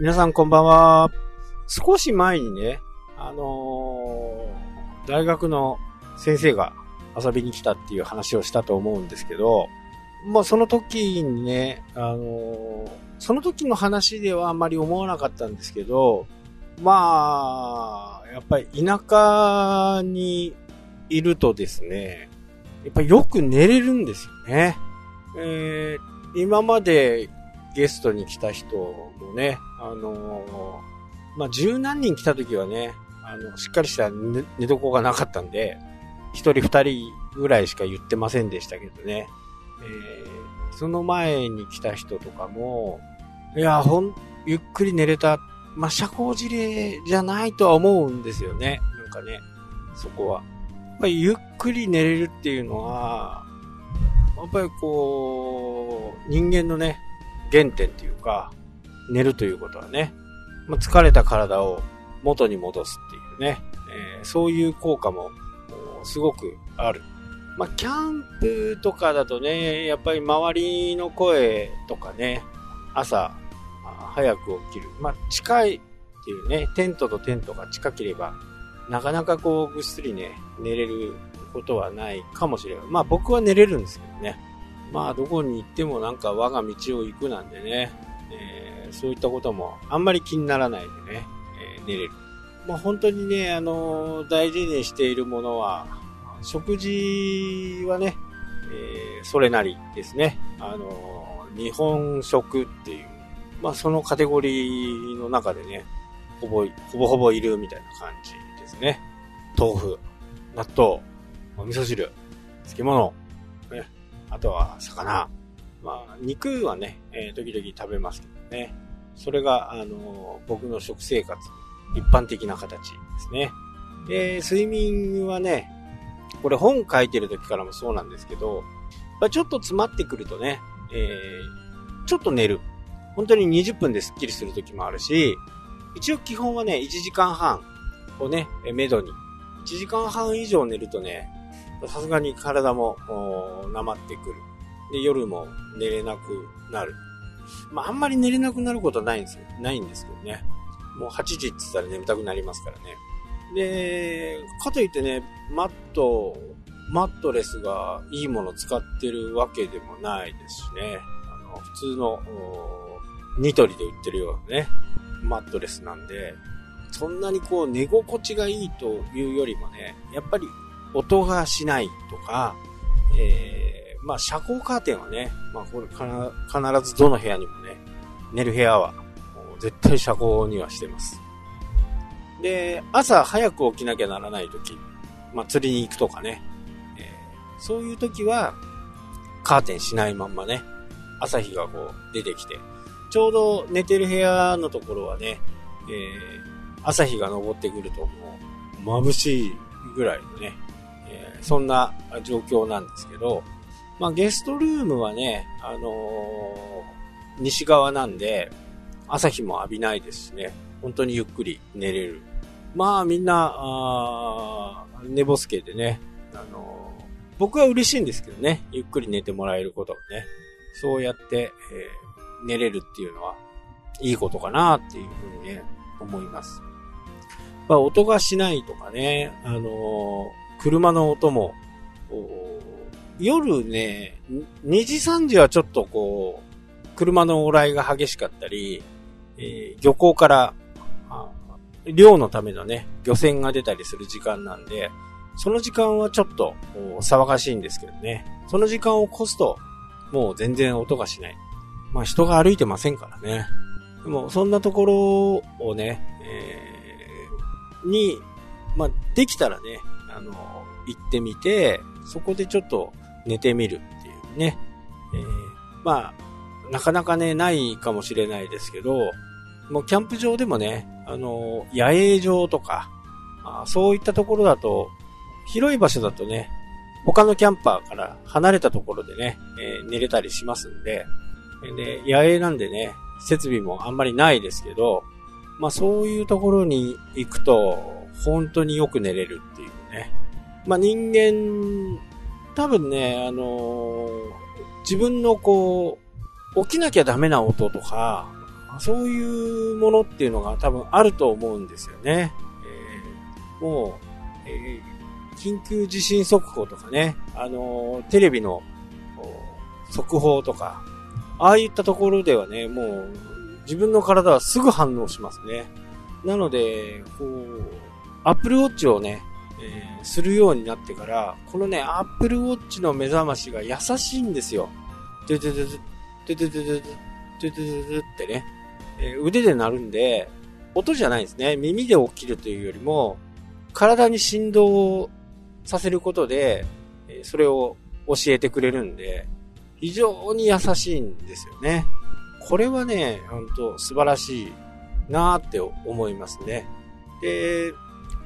皆さんこんばんは。少し前にね、あのー、大学の先生が遊びに来たっていう話をしたと思うんですけど、まあその時にね、あのー、その時の話ではあんまり思わなかったんですけど、まあ、やっぱり田舎にいるとですね、やっぱりよく寝れるんですよね。えー、今までゲストに来た人もね、あのー、まあ、十何人来た時はね、あの、しっかりした寝床がなかったんで、一人二人ぐらいしか言ってませんでしたけどね。えー、その前に来た人とかも、いや、ほん、ゆっくり寝れた。まあ、社交辞令じゃないとは思うんですよね。なんかね、そこは。ぱりゆっくり寝れるっていうのは、やっぱりこう、人間のね、原点っていうか、寝るということはね、まあ、疲れた体を元に戻すっていうね、えー、そういう効果もすごくある。まあ、キャンプとかだとね、やっぱり周りの声とかね、朝、早く起きる。まあ、近いっていうね、テントとテントが近ければ、なかなかこうぐっすりね、寝れることはないかもしれない。まあ僕は寝れるんですけどね。まあどこに行ってもなんか我が道を行くなんでね、えー、そういったこともあんまり気にならないでね、えー、寝れる。まあ本当にね、あのー、大事にしているものは、食事はね、えー、それなりですね。あの日本食っていう、まあそのカテゴリーの中でね、ほぼ、ほぼほぼいるみたいな感じですね。豆腐、納豆、お味噌汁、漬物、ね、あとは魚。まあ、肉はね、えー、時々食べますけどね。それが、あのー、僕の食生活、一般的な形ですね。で、睡眠はね、これ本書いてる時からもそうなんですけど、まあ、ちょっと詰まってくるとね、えー、ちょっと寝る。本当に20分でスッキリする時もあるし、一応基本はね、1時間半をね、めどに。1時間半以上寝るとね、さすがに体も、なまってくる。で、夜も寝れなくなる。まあ、あんまり寝れなくなることはないんですよ。ないんですけどね。もう8時って言ったら眠たくなりますからね。で、かといってね、マット、マットレスがいいもの使ってるわけでもないですしね。あの、普通の、ニトリで売ってるようなね、マットレスなんで、そんなにこう寝心地がいいというよりもね、やっぱり音がしないとか、えー、まあ遮光カーテンはね、まあこれ必ずどの部屋にもね、寝る部屋は絶対遮光にはしてます。で、朝早く起きなきゃならない時、まあ釣りに行くとかね、えー、そういう時はカーテンしないまんまね、朝日がこう出てきて、ちょうど寝てる部屋のところはね、えー朝日が昇ってくるともう眩しいぐらいのね、ー、そんな状況なんですけど、まあゲストルームはね、あのー、西側なんで、朝日も浴びないですしね、本当にゆっくり寝れる。まあみんな、あ寝ぼすけでね、あのー、僕は嬉しいんですけどね、ゆっくり寝てもらえることがね、そうやって、えー、寝れるっていうのは、いいことかなっていうふうにね、思います。まあ、音がしないとかね、あのー、車の音も、夜ね、2時3時はちょっとこう、車の往来が激しかったり、えー、漁港から漁のためのね、漁船が出たりする時間なんで、その時間はちょっと騒がしいんですけどね。その時間を越すと、もう全然音がしない。まあ人が歩いてませんからね。でもそんなところをね、えーに、まあ、できたらね、あの、行ってみて、そこでちょっと寝てみるっていうね。えー、まあ、なかなかね、ないかもしれないですけど、もうキャンプ場でもね、あの、野営場とか、あ、そういったところだと、広い場所だとね、他のキャンパーから離れたところでね、えー、寝れたりしますんで、で、野営なんでね、設備もあんまりないですけど、まあそういうところに行くと、本当によく寝れるっていうね。まあ人間、多分ね、あの、自分のこう、起きなきゃダメな音とか、そういうものっていうのが多分あると思うんですよね。えー、もう、えー、緊急地震速報とかね、あの、テレビの速報とか、ああいったところではね、もう自分の体はすぐ反応しますね。なので、こう、アップルウォッチをね、えー、するようになってから、このね、アップルウォッチの目覚ましが優しいんですよ。ドゥドゥドゥドゥ、ドゥドゥドゥドゥ、ドゥドゥドゥってね、えー、腕で鳴るんで、音じゃないですね。耳で起きるというよりも、体に振動をさせることで、えー、それを教えてくれるんで、非常に優しいんですよね。これはね、ほんと素晴らしいなーって思いますね。で、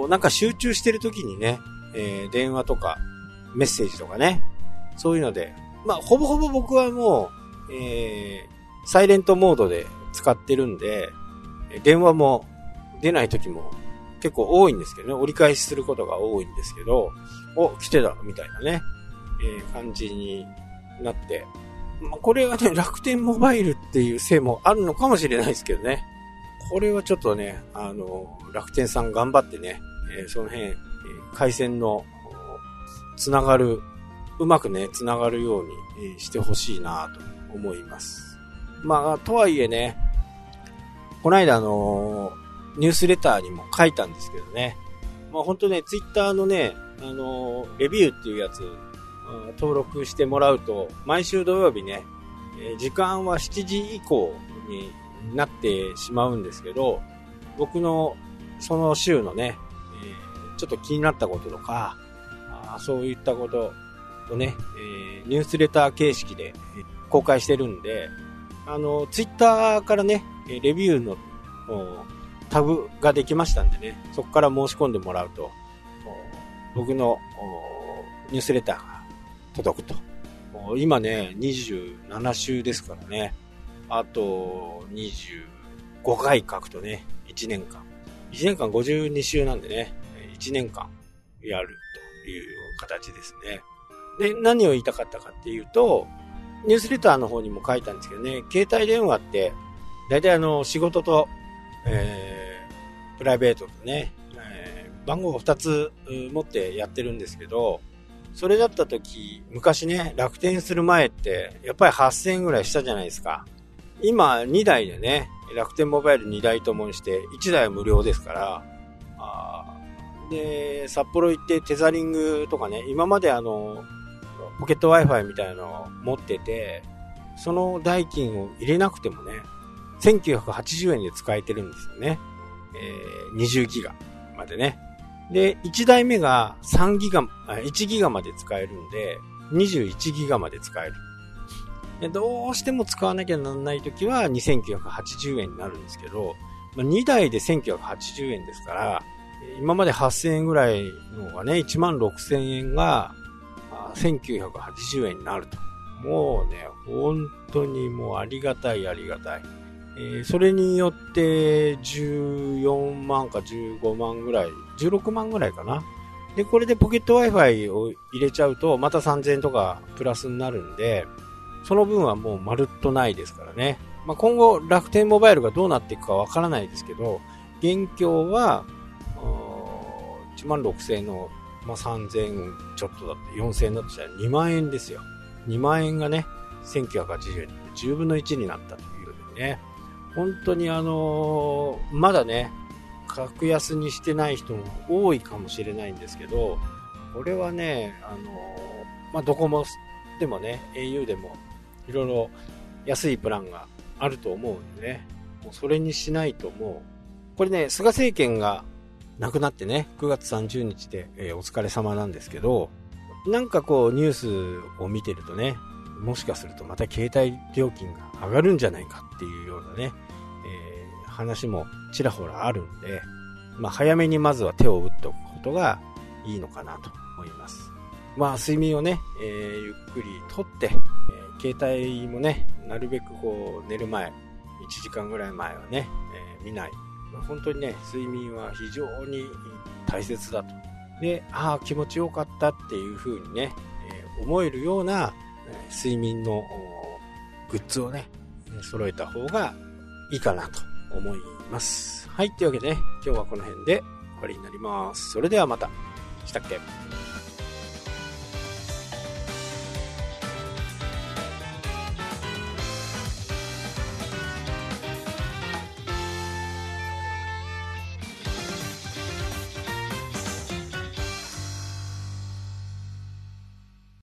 こうなんか集中してる時にね、えー、電話とかメッセージとかね、そういうので、まあ、ほぼほぼ僕はもう、えー、サイレントモードで使ってるんで、電話も出ない時も結構多いんですけどね、折り返しすることが多いんですけど、お、来てたみたいなね、えー、感じになって、まあ、これはね、楽天モバイルっていうせいもあるのかもしれないですけどね。これはちょっとね、あの、楽天さん頑張ってね、え、その辺、え、回線の、つながる、うまくね、つながるように、え、してほしいなと思います。まあ、とはいえね、この間あのニュースレターにも書いたんですけどね、まあ本当ね、ツイッターのね、あのレビューっていうやつ、登録してもらうと、毎週土曜日ね、時間は7時以降になってしまうんですけど、僕のその週のね、えー、ちょっと気になったこととか、あそういったことをね、えー、ニュースレター形式で公開してるんで、あの、ツイッターからね、レビューのタグができましたんでね、そこから申し込んでもらうと、僕のニュースレターが届くと。今ね、27週ですからね。あと、25回書くとね、1年間。1年間52週なんでね、1年間やるという形ですね。で、何を言いたかったかっていうと、ニュースレターの方にも書いたんですけどね、携帯電話って、大体あの、仕事と、えー、プライベートとね、えー、番号を2つ持ってやってるんですけど、それだった時、昔ね、楽天する前って、やっぱり8000円ぐらいしたじゃないですか。今2台でね、楽天モバイル2台ともにして1台は無料ですから、あで、札幌行ってテザリングとかね、今まであの、ポケット Wi-Fi みたいなのを持ってて、その代金を入れなくてもね、1980円で使えてるんですよね。えー、20ギガまでね。で、1台目が3ギガ、1ギガまで使えるんで、21ギガまで使える。どうしても使わなきゃならないときは2980円になるんですけど、まあ、2台で1980円ですから、今まで8000円ぐらいのがね、1万6000円が1980円になると。もうね、本当にもうありがたいありがたい。えー、それによって14万か15万ぐらい、16万ぐらいかな。で、これでポケット Wi-Fi を入れちゃうと、また3000円とかプラスになるんで、その分はもうまるっとないですからね。まあ、今後楽天モバイルがどうなっていくかわからないですけど、現況は、1万6000円の、まあ、3000ちょっとだって、4000円だとしたら2万円ですよ。2万円がね、1980円で10分の1になったということでね。本当にあのー、まだね、格安にしてない人も多いかもしれないんですけど、これはね、あのー、まあ、ドコモでもね、au でもいろいろ安いプランがあると思うんでね、もうそれにしないともう、これね、菅政権が亡くなってね、9月30日で、えー、お疲れ様なんですけど、なんかこうニュースを見てるとね、もしかするとまた携帯料金が上がるんじゃないかっていうようなね、えー、話もちらほらあるんで、まあ早めにまずは手を打っておくことがいいのかなと思います。まあ睡眠をね、えー、ゆっくりとってえ、携帯もね、なるべくこう寝る前、1時間ぐらい前はね、えー、見ない。本当にね、睡眠は非常に大切だと。で、ああ、気持ちよかったっていう風にね、え、思えるような、え睡眠のグッズをね、揃えた方がいいかなと思います。はい、というわけでね、今日はこの辺で終わりになります。それではまた。したっけ？